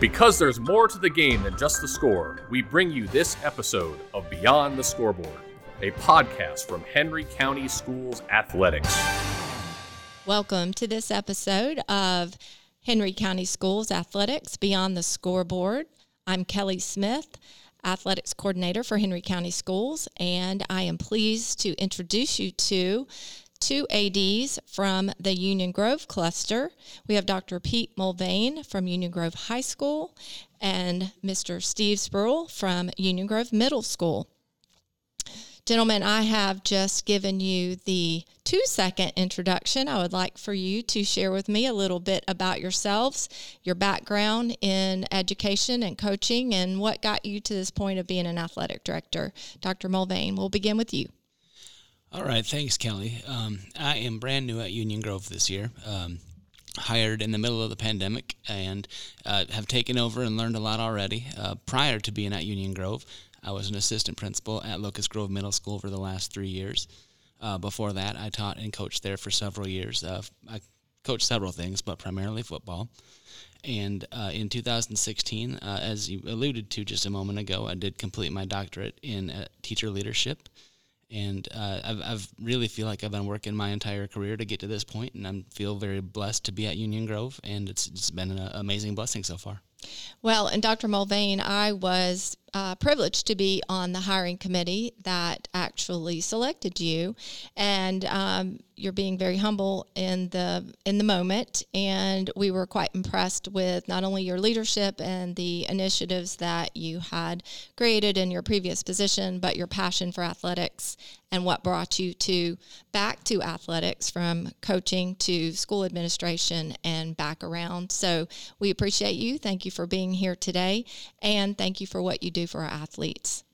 Because there's more to the game than just the score, we bring you this episode of Beyond the Scoreboard, a podcast from Henry County Schools Athletics. Welcome to this episode of Henry County Schools Athletics Beyond the Scoreboard. I'm Kelly Smith, Athletics Coordinator for Henry County Schools, and I am pleased to introduce you to two ADs from the Union Grove cluster. We have Dr. Pete Mulvane from Union Grove High School and Mr. Steve Spruill from Union Grove Middle School. Gentlemen, I have just given you the two second introduction. I would like for you to share with me a little bit about yourselves, your background in education and coaching, and what got you to this point of being an athletic director. Dr. Mulvane, we'll begin with you. All right, thanks, Kelly. Um, I am brand new at Union Grove this year. Um, hired in the middle of the pandemic and uh, have taken over and learned a lot already. Uh, prior to being at Union Grove, I was an assistant principal at Locust Grove Middle School for the last three years. Uh, before that, I taught and coached there for several years. Uh, I coached several things, but primarily football. And uh, in 2016, uh, as you alluded to just a moment ago, I did complete my doctorate in teacher leadership and uh, I've, I've really feel like I've been working my entire career to get to this point, and I feel very blessed to be at Union Grove, and it's, it's been an amazing blessing so far. Well, and Dr. Mulvane, I was uh, privileged to be on the hiring committee that actually selected you, and um, you're being very humble in the in the moment. And we were quite impressed with not only your leadership and the initiatives that you had created in your previous position, but your passion for athletics and what brought you to back to athletics from coaching to school administration and back around. So we appreciate you. Thank you for being here today, and thank you for what you do for our athletes.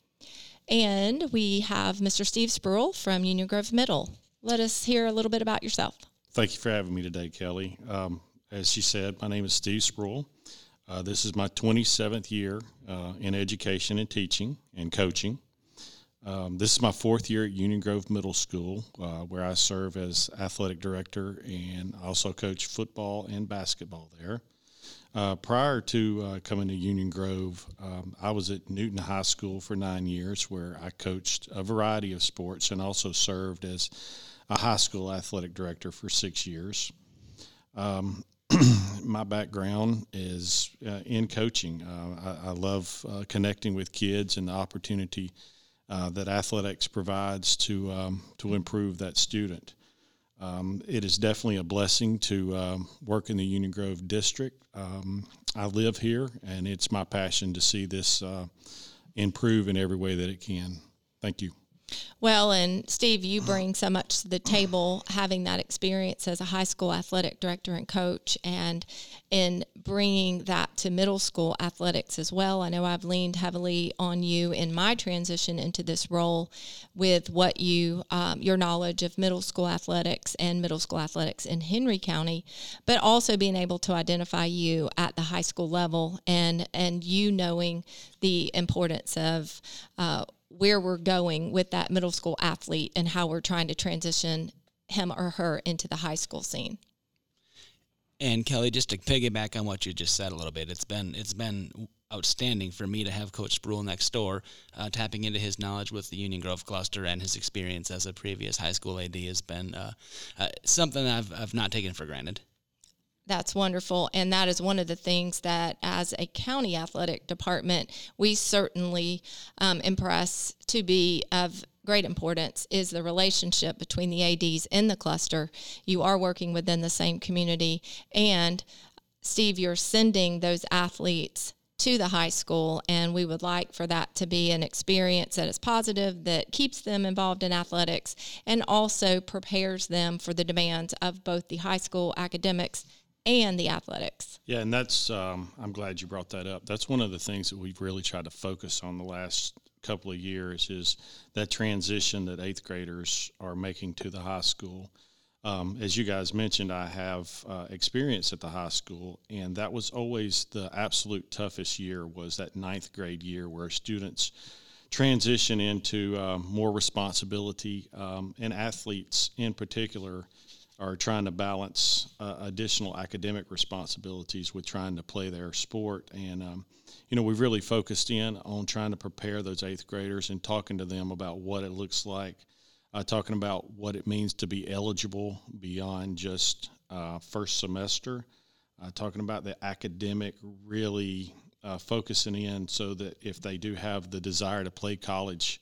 And we have Mr. Steve Spruill from Union Grove Middle. Let us hear a little bit about yourself. Thank you for having me today, Kelly. Um, as she said, my name is Steve Spruill. Uh, this is my 27th year uh, in education and teaching and coaching. Um, this is my fourth year at Union Grove Middle School, uh, where I serve as athletic director and also coach football and basketball there. Uh, prior to uh, coming to Union Grove, um, I was at Newton High School for nine years, where I coached a variety of sports and also served as a high school athletic director for six years. Um, my background is uh, in coaching. Uh, I, I, love uh, connecting with kids and the opportunity uh, that athletics provides to um, to improve that student. Um, it is definitely a blessing to um, work in the Union Grove district. Um, I live here, and it's my passion to see this uh, improve in every way that it can. Thank you. Well, and Steve, you bring so much to the table having that experience as a high school athletic director and coach, and in bringing that to middle school athletics as well. I know I've leaned heavily on you in my transition into this role with what you, um, your knowledge of middle school athletics and middle school athletics in Henry County, but also being able to identify you at the high school level and and you knowing the importance of uh, where we're going with that middle school athlete and how we're trying to transition him or her into the high school scene. And Kelly, just to piggyback on what you just said a little bit, it's been it's been outstanding for me to have Coach Spruill next door, uh, tapping into his knowledge with the Union Grove cluster and his experience as a previous high school AD has been uh, uh, something I've I've not taken for granted. That's wonderful. And that is one of the things that, as a county athletic department, we certainly um, impress to be of great importance is the relationship between the ADs in the cluster. You are working within the same community. And Steve, you're sending those athletes to the high school, and we would like for that to be an experience that is positive, that keeps them involved in athletics, and also prepares them for the demands of both the high school academics and the athletics. Yeah, and that's um, I'm glad you brought that up. That's one of the things that we've really tried to focus on the last couple of years is that transition that eighth graders are making to the high school. Um, as you guys mentioned, I have uh, experience at the high school, and that was always the absolute toughest year. Was that ninth grade year where students transition into uh, more responsibility, um, and athletes in particular are trying to balance uh, additional academic responsibilities with trying to play their sport. And, um, you know, we've really focused in on trying to prepare those eighth graders and talking to them about what it looks like, uh, talking about what it means to be eligible beyond just uh, first semester, uh, talking about the academic, really uh, focusing in so that if they do have the desire to play college,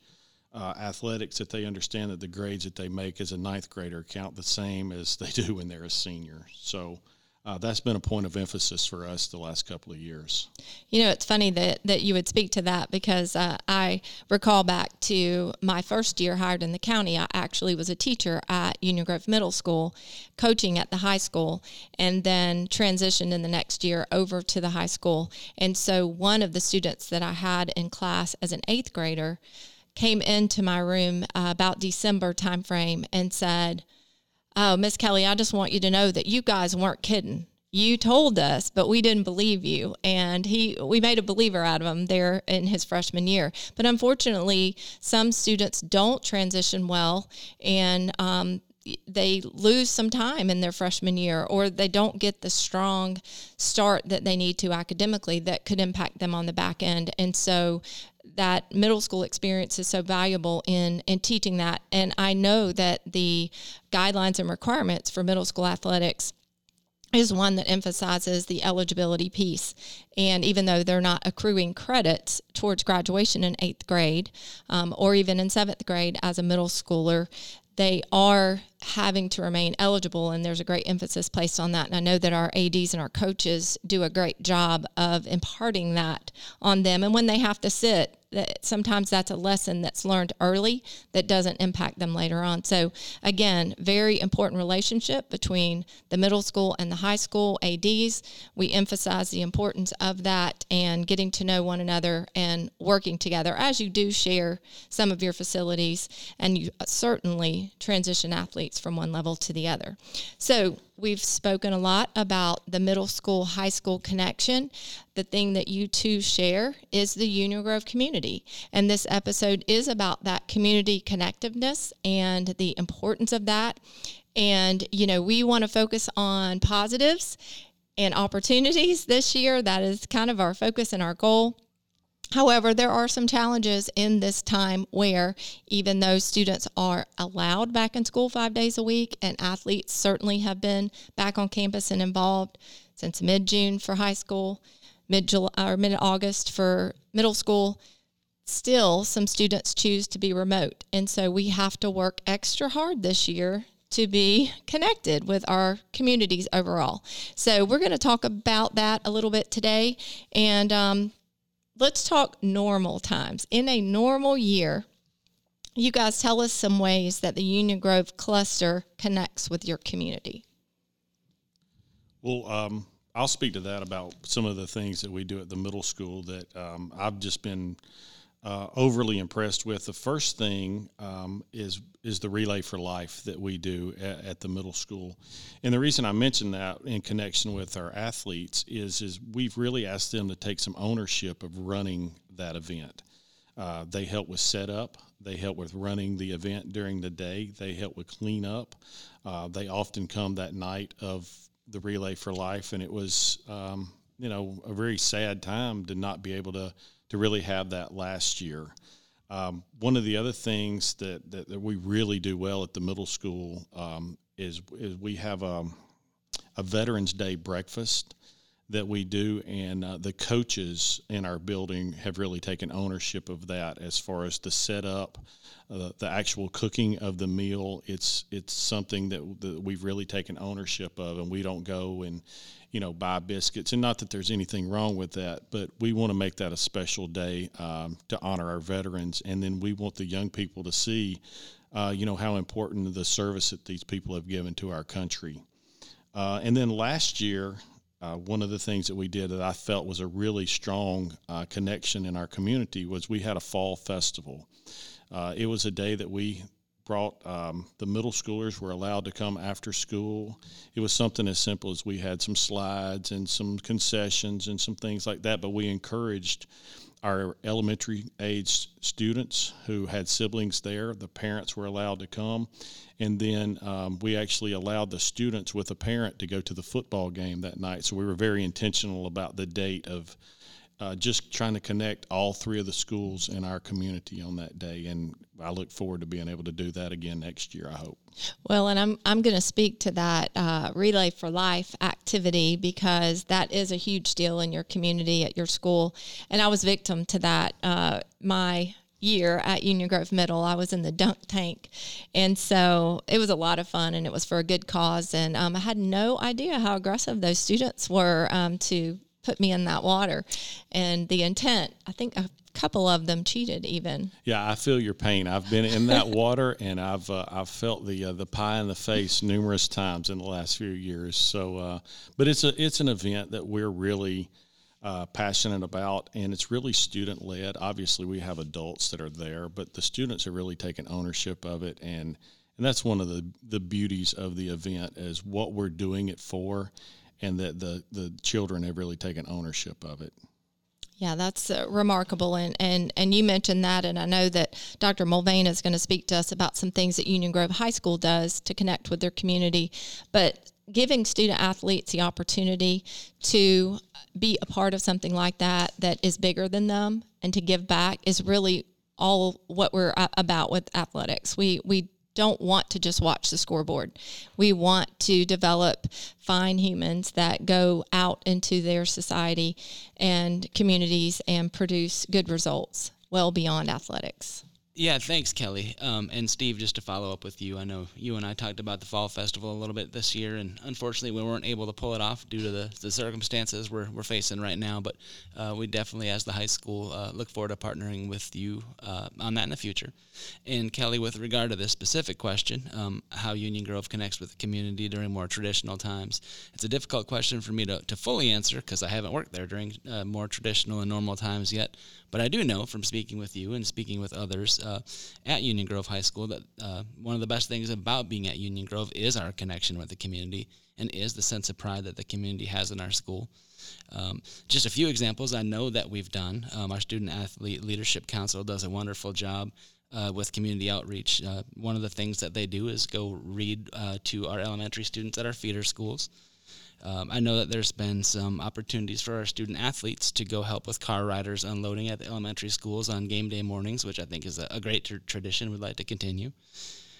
uh, athletics that they understand that the grades that they make as a ninth grader count the same as they do when they're a senior. So uh, that's been a point of emphasis for us the last couple of years. You know, it's funny that, that you would speak to that because uh, I recall back to my first year hired in the county. I actually was a teacher at Union Grove Middle School, coaching at the high school, and then transitioned in the next year over to the high school. And so one of the students that I had in class as an eighth grader came into my room uh, about December timeframe and said, "Oh, Miss Kelly, I just want you to know that you guys weren't kidding. You told us, but we didn't believe you." And he, we made a believer out of him there in his freshman year. But unfortunately, some students don't transition well, and um, they lose some time in their freshman year or they don't get the strong start that they need to academically that could impact them on the back end and so that middle school experience is so valuable in in teaching that and i know that the guidelines and requirements for middle school athletics is one that emphasizes the eligibility piece. And even though they're not accruing credits towards graduation in eighth grade um, or even in seventh grade as a middle schooler, they are having to remain eligible and there's a great emphasis placed on that and i know that our ads and our coaches do a great job of imparting that on them and when they have to sit that sometimes that's a lesson that's learned early that doesn't impact them later on. So again, very important relationship between the middle school and the high school ADs. We emphasize the importance of that and getting to know one another and working together as you do share some of your facilities and you certainly transition athletes from one level to the other. So We've spoken a lot about the middle school high school connection. The thing that you two share is the Union Grove community. And this episode is about that community connectiveness and the importance of that. And, you know, we want to focus on positives and opportunities this year. That is kind of our focus and our goal. However, there are some challenges in this time where even though students are allowed back in school five days a week, and athletes certainly have been back on campus and involved since mid June for high school, mid July or mid August for middle school, still some students choose to be remote. And so we have to work extra hard this year to be connected with our communities overall. So we're going to talk about that a little bit today. And um, let's talk normal times. In a normal year, you guys tell us some ways that the Union Grove cluster connects with your community. Well, um, I'll speak to that about some of the things that we do at the middle school that um, I've just been uh, overly impressed with. The first thing um, is is the relay for life that we do at, at, the middle school, and the reason I mention that in connection with our athletes is is we've really asked them to take some ownership of running that event. Uh, they help with setup. They help with running the event during the day. They help with cleanup. Uh, they often come that night of the relay for life, and it was um, you know a very sad time to not be able to to really have that last year. Um, one of the other things that, that, that, we really do well at the middle school um, is, is we have a, a Veterans Day breakfast that we do, and uh, the coaches in our building have really taken ownership of that as far as the setup, uh, the actual cooking of the meal. It's it's something that, that we've really taken ownership of, and we don't go and you know, buy biscuits. And not that there's anything wrong with that, but we want to make that a special day um, to honor our veterans. And then we want the young people to see, uh, you know, how important the service that these people have given to our country. Uh, and then last year, uh, one of the things that we did that I felt was a really strong uh, connection in our community was we had a fall festival. Uh, it was a day that we brought um, the middle schoolers were allowed to come after school. It was something as simple as we had some slides and some concessions and some things like that, but we encouraged our elementary age students who had siblings there. The parents were allowed to come. And then um, we actually allowed the students with a parent to go to the football game that night. So we were very intentional about the date of uh, just trying to connect all three of the schools in our community on that day. And I look forward to being able to do that again next year, I hope. Well, and I'm, I'm going to speak to that uh, Relay for Life activity because that is a huge deal in your community at your school. And I was victim to that. Uh, my year at Union Grove Middle. I was in the dunk tank. And so it was a lot of fun and it was for a good cause. And um, I had no idea how aggressive those students were um, to put me in that water. And the intent, I think a couple of them cheated even. Yeah, I feel your pain. I've been in that water and I've uh, I've felt the uh, the pie in the face numerous times in the last few years. So, uh, but it's a it's an event that we're really uh, passionate about, and it's really student led. Obviously, we have adults that are there, but the students are really taking ownership of it, and and that's one of the the beauties of the event is what we're doing it for, and that the the children have really taken ownership of it. Yeah, that's uh, remarkable, and, and and you mentioned that, and I know that Dr. Mulvane is going to speak to us about some things that Union Grove High School does to connect with their community, but giving student athletes the opportunity to be a part of something like that that is bigger than them and to give back is really all what we're about with athletics. We we don't want to just watch the scoreboard. We want to develop fine humans that go out into their society and communities and produce good results well beyond athletics. Yeah, thanks, Kelly. Um, and Steve, just to follow up with you, I know you and I talked about the Fall Festival a little bit this year, and unfortunately, we weren't able to pull it off due to the, the circumstances we're, we're facing right now. But uh, we definitely, as the high school, uh, look forward to partnering with you uh, on that in the future. And Kelly, with regard to this specific question, um, how Union Grove connects with the community during more traditional times, it's a difficult question for me to, to fully answer because I haven't worked there during uh, more traditional and normal times yet. But I do know from speaking with you and speaking with others uh, at Union Grove High School that uh, one of the best things about being at Union Grove is our connection with the community and is the sense of pride that the community has in our school. Um, just a few examples I know that we've done. Um, our Student Athlete Leadership Council does a wonderful job uh, with community outreach. Uh, one of the things that they do is go read uh, to our elementary students at our feeder schools. Um, I know that there's been some opportunities for our student athletes to go help with car riders unloading at the elementary schools on game day mornings, which I think is a, a great tr- tradition we'd like to continue.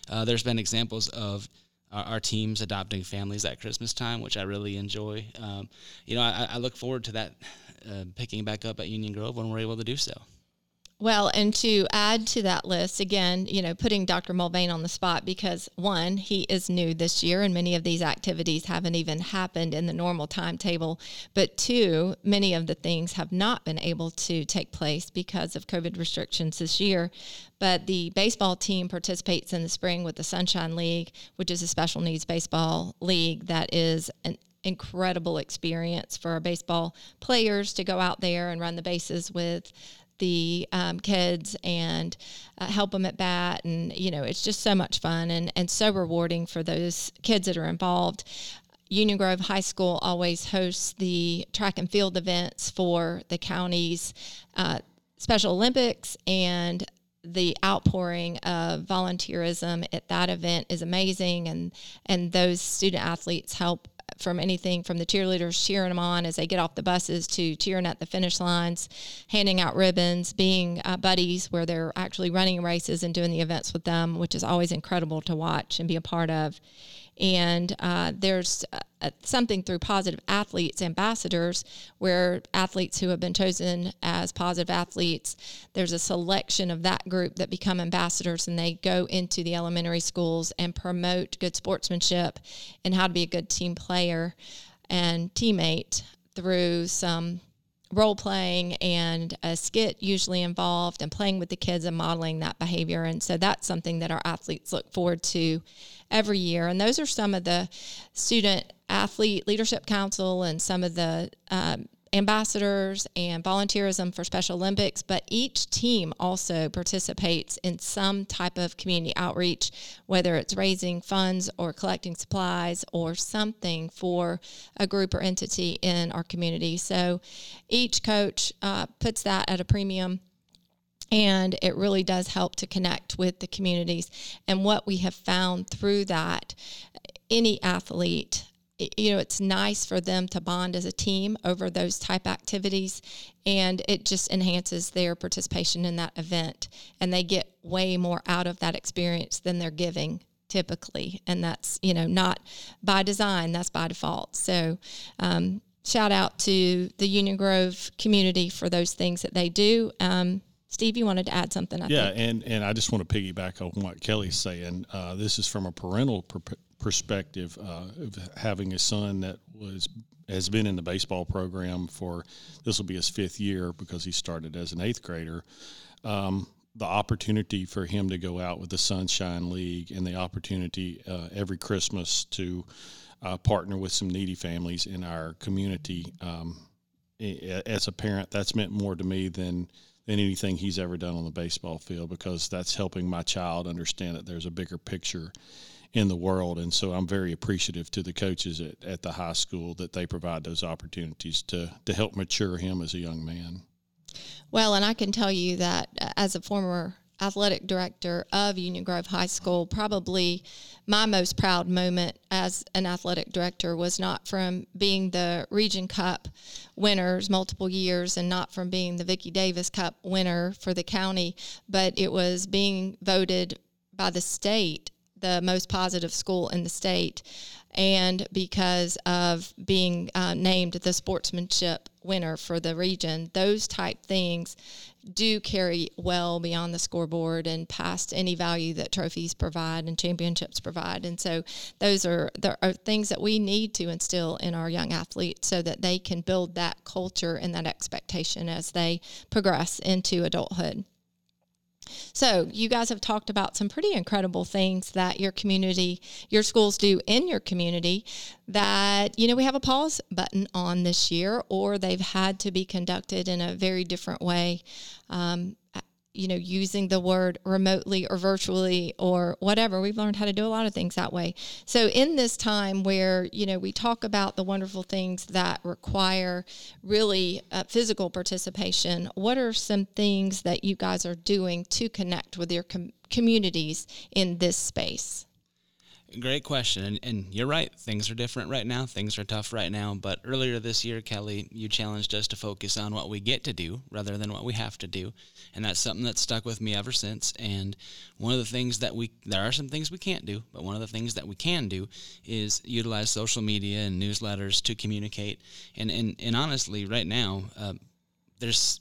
Uh, there's been examples of our, our, teams adopting families at Christmas time, which I really enjoy. Um, you know, I, I, look forward to that uh, picking back up at Union Grove when we're able to do so. Well, and to add to that list, again, you know, putting Dr. Mulvane on the spot because one, he is new this year and many of these activities haven't even happened in the normal timetable. But two, many of the things have not been able to take place because of COVID restrictions this year. But the baseball team participates in the spring with the Sunshine League, which is a special needs baseball league that is an incredible experience for our baseball players to go out there and run the bases with the um, kids and uh, help them at bat. And you know it's just so much fun and, and so rewarding for those kids that are involved. Union grove high school always hosts the track and field events for the county's uh, special olympics and the outpouring of volunteerism at that event is amazing. And and those student athletes help from anything from the cheerleaders cheering them on as they get off the buses to cheering at the finish lines, handing out ribbons, being uh, buddies where they're actually running races and doing the events with them, which is always incredible to watch and be a part of. And uh, there's uh, something through Positive Athletes Ambassadors, where athletes who have been chosen as positive athletes, there's a selection of that group that become ambassadors and they go into the elementary schools and promote good sportsmanship and how to be a good team player and teammate through some role playing and a skit usually involved and playing with the kids and modeling that behavior. And so that's something that our athletes look forward to every year. And those are some of the student athlete leadership council and some of the um, ambassadors and volunteerism for Special Olympics, but each team also participates in some type of community outreach, whether it's raising funds or collecting supplies or something for a group or entity in our community. So each coach uh, puts that at a premium and it really does help to connect with the communities. And what we have found through that, any athlete, you know, it's nice for them to bond as a team over those type activities, and it just enhances their participation in that event. And they get way more out of that experience than they're giving typically, and that's you know not by design, that's by default. So. Um, shout out to the Union Grove community for those things that they do. Um, Steve, you wanted to add something, I yeah, think. and and I just want to piggyback on what Kelly's saying. Uh, this is from a parental per- perspective uh, of having a son that was has been in the baseball program for this will be his fifth year because he started as an eighth grader. Um, the opportunity for him to go out with the Sunshine League and the opportunity uh, every Christmas to uh, partner with some needy families in our community. Um, as a parent, that's meant more to me than than anything he's ever done on the baseball field because that's helping my child understand that there's a bigger picture in the world. And so I'm very appreciative to the coaches at, at the high school that they provide those opportunities to, to help mature him as a young man. Well, and I can tell you that uh, as a former athletic director of Union Grove High School, probably my most proud moment as an athletic director was not from being the Region Cup winners multiple years and not from being the Vicki Davis Cup winner for the county, but it was being voted by the state the most positive school in the state and because of being uh, named the sportsmanship winner for the region, those type things do carry well beyond the scoreboard and past any value that trophies provide and championships provide. And so those are there are things that we need to instill in our young athletes so that they can build that culture and that expectation as they progress into adulthood. So, you guys have talked about some pretty incredible things that your community, your schools do in your community that, you know, we have a pause button on this year, or they've had to be conducted in a very different way. Um, you know, using the word remotely or virtually or whatever. We've learned how to do a lot of things that way. So, in this time where, you know, we talk about the wonderful things that require really uh, physical participation, what are some things that you guys are doing to connect with your com- communities in this space? Great question. And, and, you're right. Things are different right now. Things are tough right now. But earlier this year, Kelly, you challenged us to focus on what we get to do rather than what we have to do. And that's something that's stuck with me ever since. And one of the things that we, there are some things we can't do, but one of the things that we can do is utilize social media and newsletters to communicate. And, and, and honestly, right now, uh, there's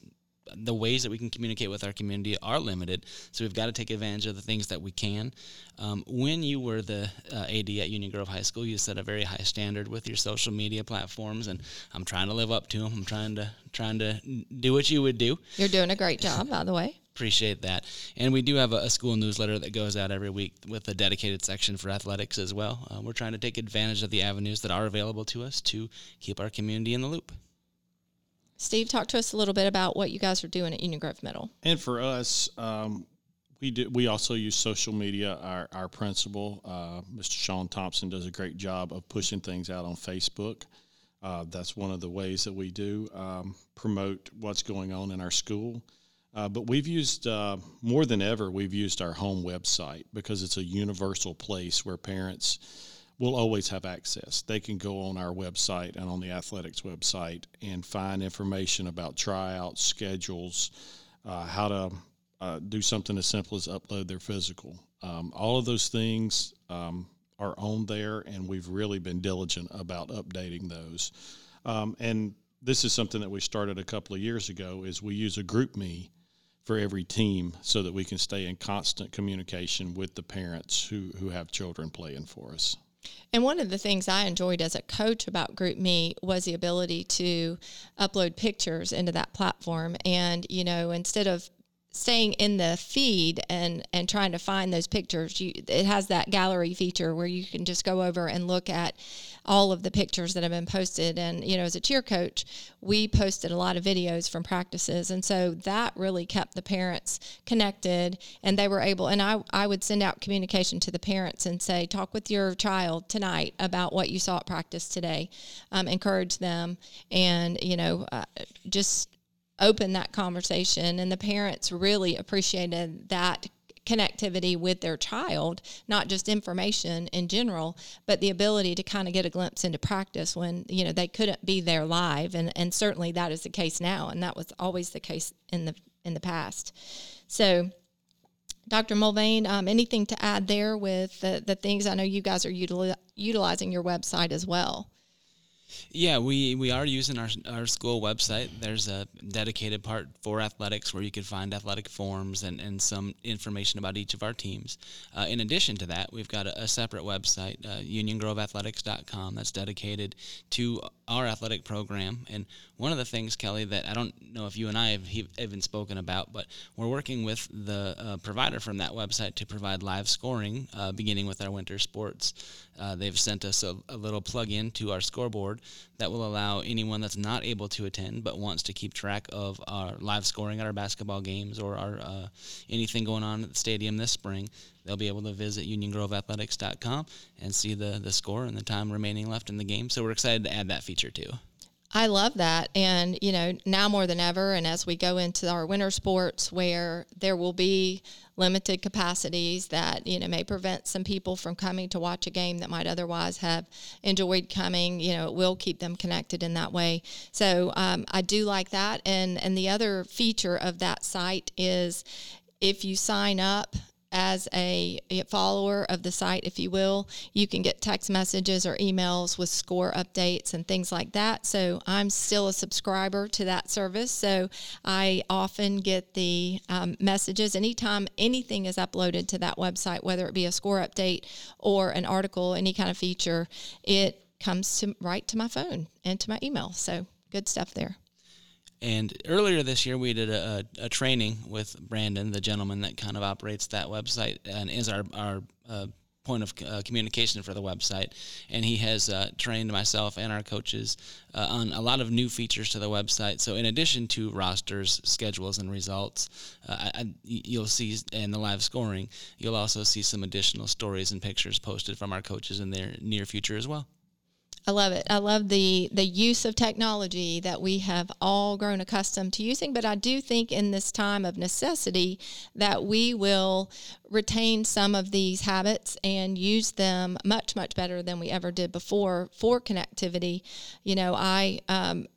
the ways that we can communicate with our community are limited. So we've got to take advantage of the things that we can. Um, when you were the uh, AD at Union Grove High School, you set a very high standard with your social media platforms, and I'm trying to live up to them. I'm trying to trying to do what you would do. You're doing a great job, by the way. Appreciate that. And we do have a, a, school newsletter that goes out every week with a dedicated section for athletics as well. Uh, we're trying to take advantage of the avenues that are available to us to keep our community in the loop. Steve, talk to us a little bit about what you guys are doing at Union Grove Middle. And for us, um, we do. We also use social media. Our our principal, uh, Mr. Sean Thompson, does a great job of pushing things out on Facebook. Uh, that's one of the ways that we do um, promote what's going on in our school. Uh, but we've used uh, more than ever. We've used our home website because it's a universal place where parents will always have access. They can go on our website and on the athletics website and find information about tryouts, schedules, uh, how to uh, do something as simple as upload their physical. Um, all of those things um, are on there, and we've really been diligent about updating those. Um, and this is something that we started a couple of years ago. Is we use a GroupMe for every team so that we can stay in constant communication with the parents who, who have children playing for us. And one of the things I enjoyed as a coach about GroupMe was the ability to upload pictures into that platform. And, you know, instead of staying in the feed and and trying to find those pictures you it has that gallery feature where you can just go over and look at all of the pictures that have been posted. And you know as a cheer coach we posted a lot of videos from practices. And so that really kept the parents connected and they were able and I, I would send out communication to the parents and say talk with your child tonight about what you saw at practice today. Um, encourage them and you know uh, just open that conversation and the parents really appreciated that connectivity with their child not just information in general but the ability to kind of get a glimpse into practice when you know they couldn't be there live and and certainly that is the case now and that was always the case in the in the past so Dr. Mulvane, um, anything to add there with the, the things I know you guys are util- utilizing your website as well? Yeah, we, we are using our, our school website. There's a dedicated part for athletics where you can find athletic forms and, and some information about each of our teams. Uh, in addition to that, we've got a, a separate website, uh, uniongroveathletics.com, that's dedicated to our athletic program. And one of the things, Kelly, that I don't know if you and I have even spoken about, but we're working with the uh, provider from that website to provide live scoring uh, beginning with our winter sports. Uh, they've sent us a, a little plug in to our scoreboard that will allow anyone that's not able to attend but wants to keep track of our live scoring at our basketball games or our uh, anything going on at the stadium this spring. They'll be able to visit UnionGroveAthletics.com and see the, the score and the time remaining left in the game. So we're excited to add that feature too. I love that. And, you know, now more than ever, and as we go into our winter sports where there will be limited capacities that, you know, may prevent some people from coming to watch a game that might otherwise have enjoyed coming, you know, it will keep them connected in that way. So um, I do like that. And, and the other feature of that site is if you sign up as a follower of the site, if you will, you can get text messages or emails with score updates and things like that. So I'm still a subscriber to that service. So I often get the um, messages anytime anything is uploaded to that website, whether it be a score update or an article, any kind of feature, it comes to right to my phone and to my email. So good stuff there. And earlier this year, we did a, a, training with Brandon, the gentleman that kind of operates that website and is our, our uh, point of uh, communication for the website. And he has uh, trained myself and our coaches uh, on a lot of new features to the website. So, in addition to rosters, schedules, and results, uh, I, you'll see in the live scoring, you'll also see some additional stories and pictures posted from our coaches in their near future as well. I love it. I love the the use of technology that we have all grown accustomed to using, but I do think in this time of necessity that we will retain some of these habits and use them much much better than we ever did before for connectivity. You know, I um,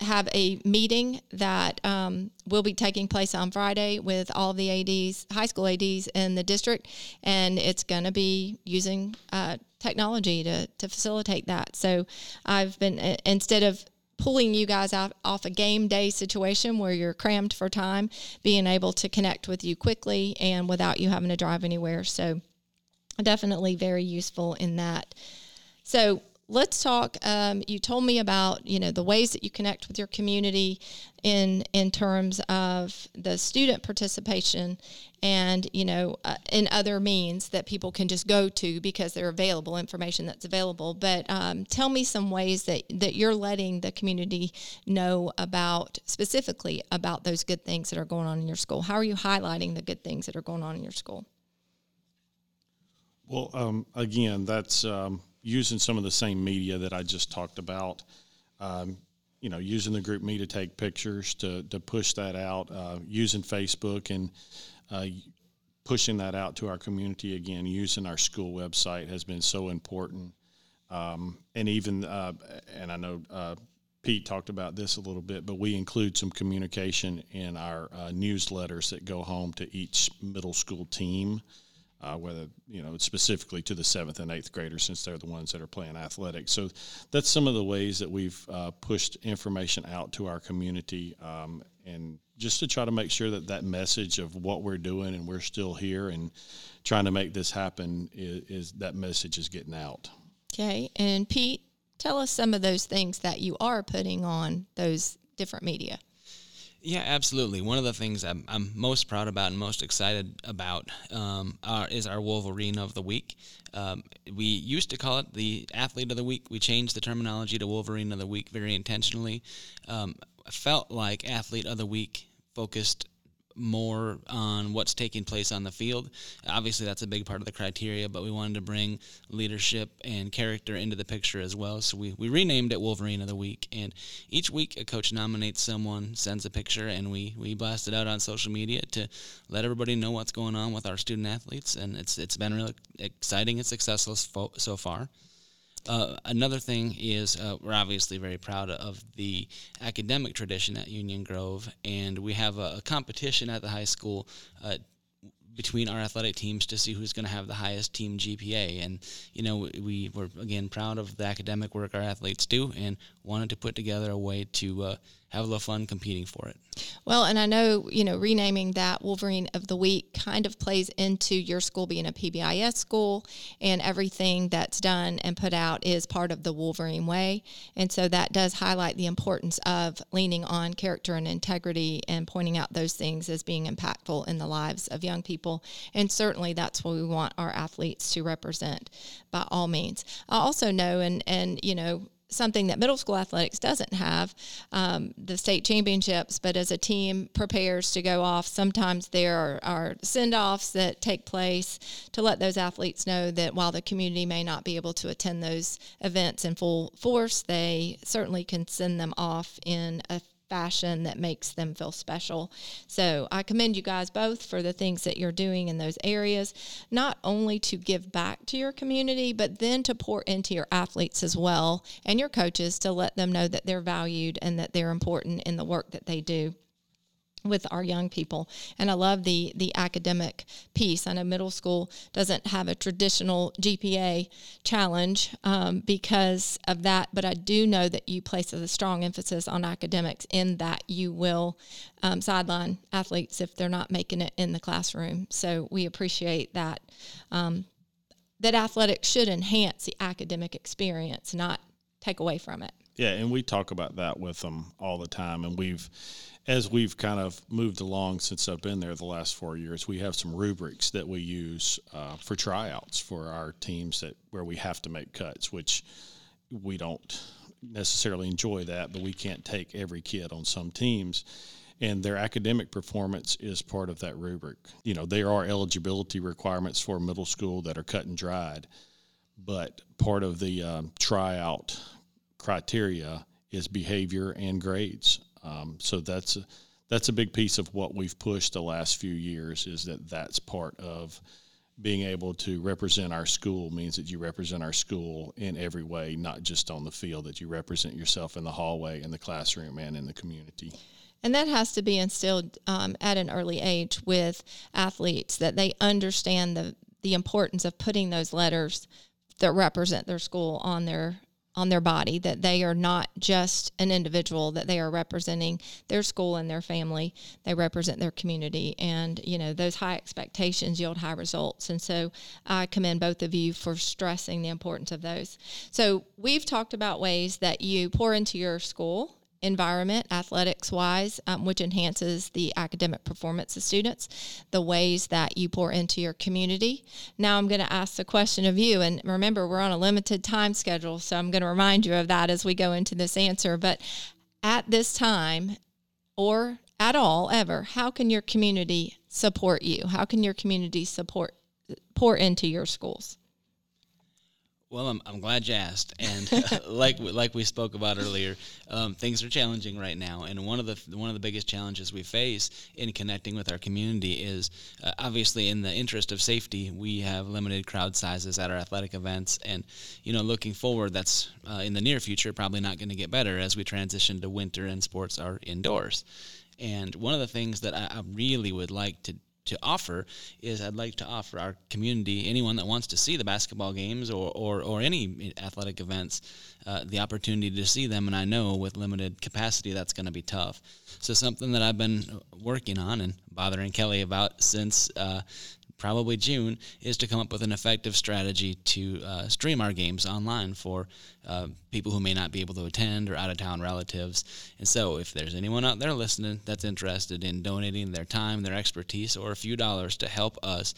have a meeting that um, will be taking place on Friday with all the ADs, high school ADs in the district, and it's going to be using uh, technology to, to facilitate that. So I've been, instead of pulling you guys out off a game day situation where you're crammed for time, being able to connect with you quickly and without you having to drive anywhere. So definitely very useful in that. So let's talk. Um, you told me about you know the ways that you connect with your community in in terms of the student participation and you know uh, in other means that people can just go to because they're available information that's available. But um, tell me some ways that that you're letting the community know about specifically about those good things that are going on in your school. How are you highlighting the good things that are going on in your school? Well, um, again, that's um, using some of the same media that I just talked about. Um, you know, using the GroupMe to take pictures to to push that out, uh, using Facebook and uh, pushing that out to our community again. Using our school website has been so important, um, and even uh, and I know. Uh, Pete talked about this a little bit, but we include some communication in our uh, newsletters that go home to each middle school team uh, whether you know specifically to the seventh and eighth graders since they're the ones that are playing athletics. So that's some of the ways that we've uh, pushed information out to our community, um, and just to try to make sure that that message of what we're doing and we're still here and trying to make this happen is, is that message is getting out. Okay, and Pete, tell us some of those things that you are putting on those different media. Yeah, absolutely. One of the things I'm, I'm most proud about and most excited about um, are, is our Wolverine of the Week. Um, we used to call it the Athlete of the Week. We changed the terminology to Wolverine of the Week very intentionally. Um, felt like Athlete of the Week focused more on what's taking place on the field. Obviously, that's a big part of the criteria, but we wanted to bring leadership and character into the picture as well. So we, we renamed it Wolverine of the Week. And each week, a coach nominates someone, sends a picture, and we, we blast it out on social media to let everybody know what's going on with our student athletes. And it's, it's been really exciting and successful so far. Uh, another thing is uh, we're obviously very proud of the academic tradition at Union Grove, and we have a, a competition at the high school uh, between our athletic teams to see who's going to have the highest team GPA. And, you know, we were, again, proud of the academic work our athletes do and wanted to put together a way to uh, have a little fun competing for it. Well, and I know, you know, renaming that Wolverine of the Week kind of plays into your school being a PBIS school, and everything that's done and put out is part of the Wolverine way. And so that does highlight the importance of leaning on character and integrity and pointing out those things as being impactful in the lives of young people. And certainly that's what we want our athletes to represent by all means. I also know, and, and, you know, something that middle school athletics doesn't have um, the state championships but as a team prepares to go off sometimes there are, are send-offs that take place to let those athletes know that while the community may not be able to attend those events in full force they certainly can send them off in a fashion that makes them feel special. So I commend you guys both for the things that you're doing in those areas, not only to give back to your community, but then to pour into your athletes as well and your coaches to let them know that they're valued and that they're important in the work that they do with our young people. And i love the the academic piece. I know middle school doesn't have a traditional gpa challenge um, because of that but i do know that you place a strong emphasis on academics in that you will um, sideline athletes if they're not making it in the classroom. So we appreciate that um, that athletics should enhance the academic experience not take away from it yeah and we talk about that with them all the time and we've as we've kind of moved along since I've been there the last four years, we have some rubrics that we use uh, for tryouts for our teams that where we have to make cuts, which we don't necessarily enjoy that, but we can't take every kid on some teams. And their academic performance is part of that rubric. You know, there are eligibility requirements for middle school that are cut and dried, but part of the um, tryout criteria is behavior and grades. Um, so that's a, that's a big piece of what we've pushed the last few years is that that's part of being able to represent our school means that you represent our school in every way, not just on the field, that you represent yourself in the hallway, in the classroom, and in the community. And that has to be instilled um, at an early age with athletes that they understand the, the importance of putting those letters that represent their school on their on their body that they are not just an individual that they are representing their school and their family. They represent their community. And you know those high expectations yield high results. And so i commend both of you for stressing the importance of those. So we've talked about ways that you pour into your school environment, athletics wise, um, which enhances the academic performance of students, the ways that you pour into your community. Now, I'm going to ask the question of you. And remember, we're on a limited time schedule, so I'm going to remind you of that as we go into this answer. But at this time, or at all, ever, how can your community support you? How can your community support pour into your schools? Well, I'm, I'm glad you asked, and like like we spoke about earlier, um, things are challenging right now. And one of the one of the biggest challenges we face in connecting with our community is uh, obviously in the interest of safety, we have limited crowd sizes at our athletic events, and you know, looking forward, that's uh, in the near future probably not going to get better as we transition to winter and sports are indoors. And one of the things that I, I really would like to to offer is I'd like to offer our community, anyone that wants to see the basketball games or, or, or any athletic events, uh, the opportunity to see them. And I know with limited capacity, that's going to be tough. So, something that I've been working on and bothering Kelly about since uh, probably June, is to come up with an effective strategy to uh, stream our games online for uh, people who may not be able to attend or out of town relatives. And so, if there's anyone out there listening that's interested in donating their time, their expertise, or a few dollars to help us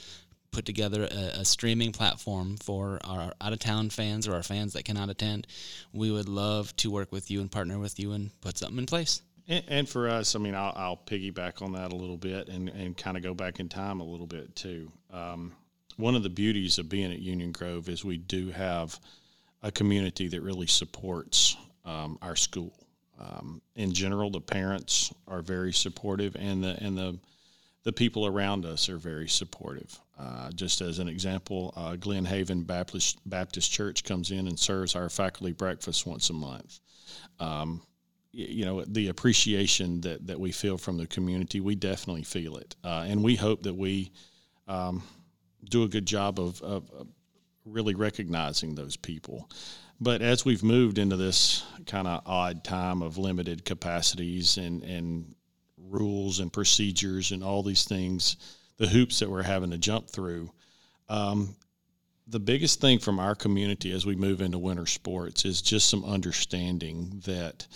put together a, a streaming platform for our out of town fans or our fans that cannot attend, we would love to work with you and partner with you and put something in place. And, and for us, I mean, I'll, I'll, piggyback on that a little bit and, and kind of go back in time a little bit too. Um, one of the beauties of being at Union Grove is we do have a community that really supports um, our school. Um, in general, the parents are very supportive, and the and the the people around us are very supportive. Uh, just as an example, uh, Glen Haven Baptist Baptist Church comes in and serves our faculty breakfast once a month. Um, you know the appreciation that that we feel from the community we definitely feel it. Uh, and we hope that we um, do a good job of, of, really recognizing those people. But as we've moved into this kind of odd time of limited capacities and and rules and procedures and all these things the hoops that we're having to jump through um, the biggest thing from our community as we move into winter sports is just some understanding that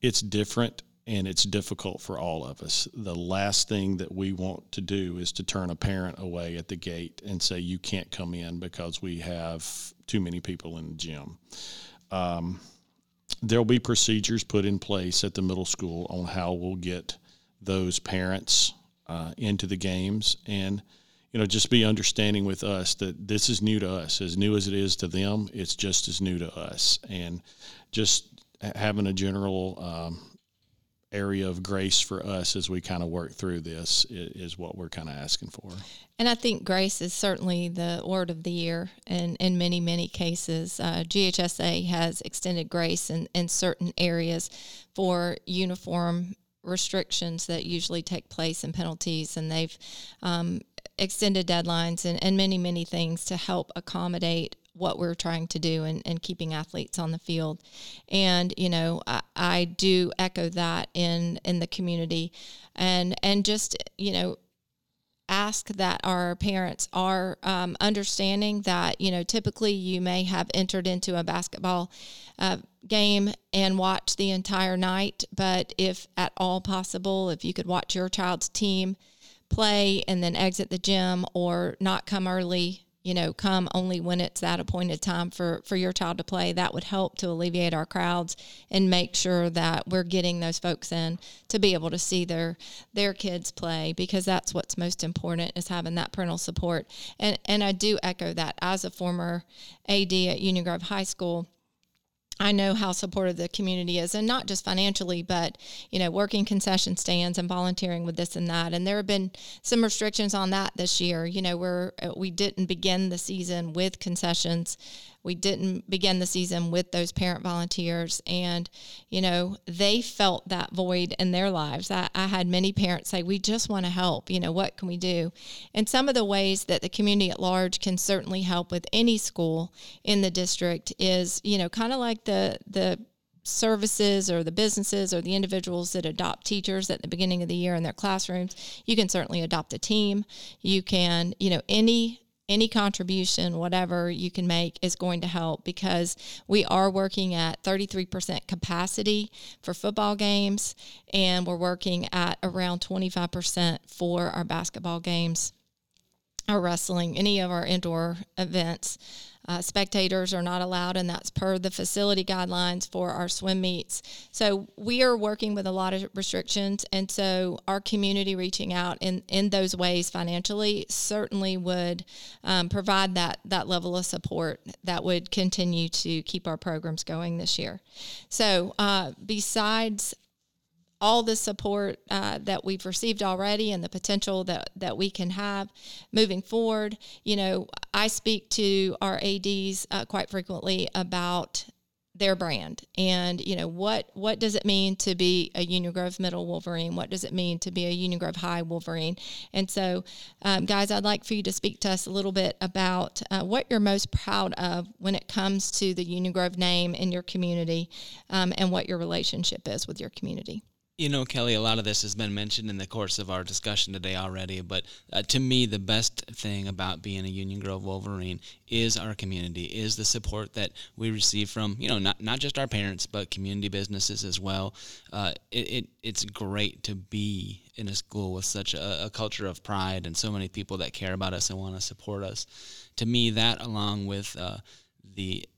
it's different and it's difficult for all of us. The last thing that we want to do is to turn a parent away at the gate and say, you can't come in because we have too many people in the gym. Um, there'll be procedures put in place at the middle school on how we'll get those parents uh, into the games and you know just be understanding with us that this is new to us as new as it is to them it's just as new to us and just having a general um, area of grace for us as we kind of work through this is, is what we're kind of asking for. And I think grace is certainly the word of the year. And in many, many cases, uh, GHSA has extended grace in, in certain areas for uniform restrictions that usually take place and penalties. And they've um, extended deadlines and, and many, many things to help accommodate what we're trying to do and, and keeping athletes on the field. And, you know, I, I do echo that in, in the community and, and just, you know, ask that our parents are um, understanding that you know typically you may have entered into a basketball uh, game and watch the entire night but if at all possible if you could watch your child's team play and then exit the gym or not come early you know, come only when it's that appointed time for, for your child to play. That would help to alleviate our crowds and make sure that we're getting those folks in to be able to see their their kids play because that's what's most important is having that parental support. And and I do echo that as a former AD at Union Grove High School I know how supportive the community is, and not just financially, but you know, working concession stands and volunteering with this and that. And there have been some restrictions on that this year. You know, where uh, we didn't begin the season with concessions we didn't begin the season with those parent volunteers. And you know they felt that void in their lives. I, I, had many parents say we just want to help. You know what can we do? And some of the ways that the community at large can certainly help with any school in the district is you know kind of like the the services or the businesses or the individuals that adopt teachers at the beginning of the year in their classrooms. You can certainly adopt a team. You can you know any any contribution, whatever you can make, is going to help because we are working at 33% capacity for football games and we're working at around 25% for our basketball games, our wrestling, any of our indoor events. Uh, spectators are not allowed, and that's per the facility guidelines for our swim meets. So we are working with a lot of restrictions, and so our community reaching out in, in those ways financially certainly would um, provide that that level of support that would continue to keep our programs going this year. So uh, besides all the support uh, that we've received already and the potential that, that we can have moving forward. You know, I speak to our ADs uh, quite frequently about their brand and you know what what does it mean to be a union grove middle wolverine? What does it mean to be a union grove high wolverine? And so um, guys i'd like for you to speak to us a little bit about uh, what you're most proud of when it comes to the union grove name in your community um, and what your relationship is with your community You know, Kelly, a lot of this has been mentioned in the course of our discussion today already, but uh, to me, the best thing about being a Union Grove Wolverine is our community, is the support that we receive from, you know, not, not just our parents, but community businesses as well. Uh, it, it, it's great to be in a school with such a, a culture of pride and so many people that care about us and want to support us. To me, that along with uh, the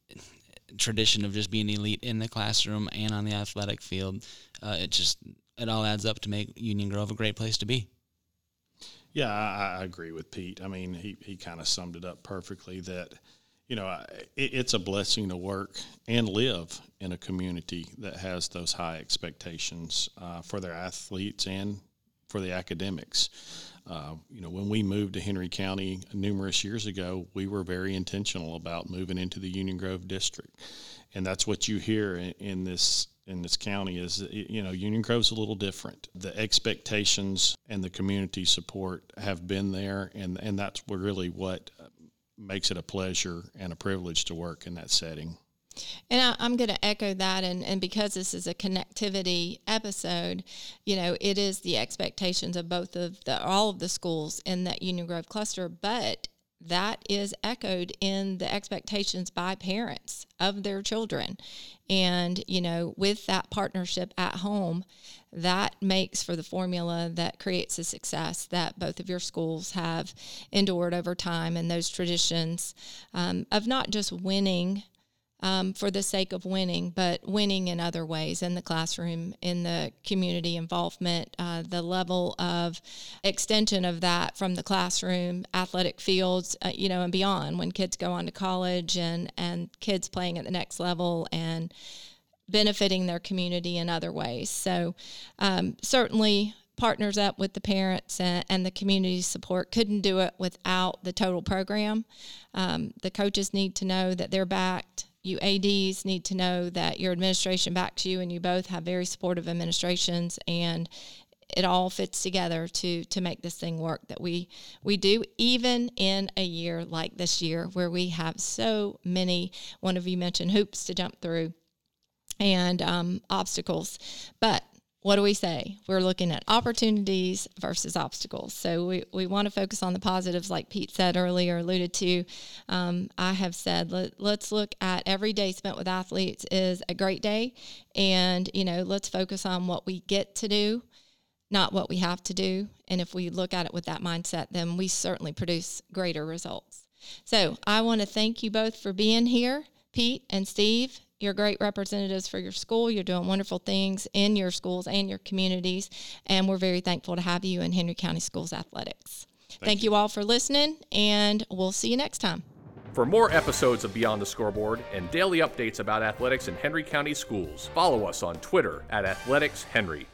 tradition of just being elite in the classroom and on the athletic field, uh, it just it all adds up to make Union Grove a great place to be. Yeah, I, I agree with Pete. I mean, he he kind of summed it up perfectly. That you know, it, it's a blessing to work and live in a community that has those high expectations uh, for their athletes and for the academics. Uh, you know, when we moved to Henry County numerous years ago, we were very intentional about moving into the Union Grove district, and that's what you hear in, in this in this county is you know Union Grove's a little different. The expectations and the community support have been there, and and that's really what uh, makes it a pleasure and a privilege to work in that setting. And I, am going to echo that. And, and because this is a connectivity episode, you know, it is the expectations of both of the, all of the schools in that Union Grove cluster, but that is echoed in the expectations by parents of their children. And, you know, with that partnership at home, that makes for the formula that creates the success that both of your schools have endured over time and those traditions um, of not just winning um, for the sake of winning, but winning in other ways in the classroom, in the community involvement, uh, the level of extension of that from the classroom, athletic fields, uh, you know, and beyond when kids go on to college and, and kids playing at the next level and benefiting their community in other ways. So, um, certainly partners up with the parents and, the community support. Couldn't do it without the total program. Um, the coaches need to know that they're backed you ADs need to know that your administration backs you and you both have very supportive administrations and it all fits together to to make this thing work that we we do even in a year like this year where we have so many one of you mentioned hoops to jump through and um, obstacles. But what do we say? We're looking at opportunities versus obstacles. So we, we want to focus on the positives, like Pete said earlier, alluded to. Um, I have said, let, let's look at every day spent with athletes is a great day. And, you know, let's focus on what we get to do, not what we have to do. And if we look at it with that mindset, then we certainly produce greater results. So I want to thank you both for being here, Pete and Steve. You're great representatives for your school. You're doing wonderful things in your schools and your communities. And we're very thankful to have you in Henry County Schools Athletics. Thank, Thank you. you all for listening, and we'll see you next time. For more episodes of Beyond the Scoreboard and daily updates about athletics in Henry County schools, follow us on Twitter at Athletics Henry.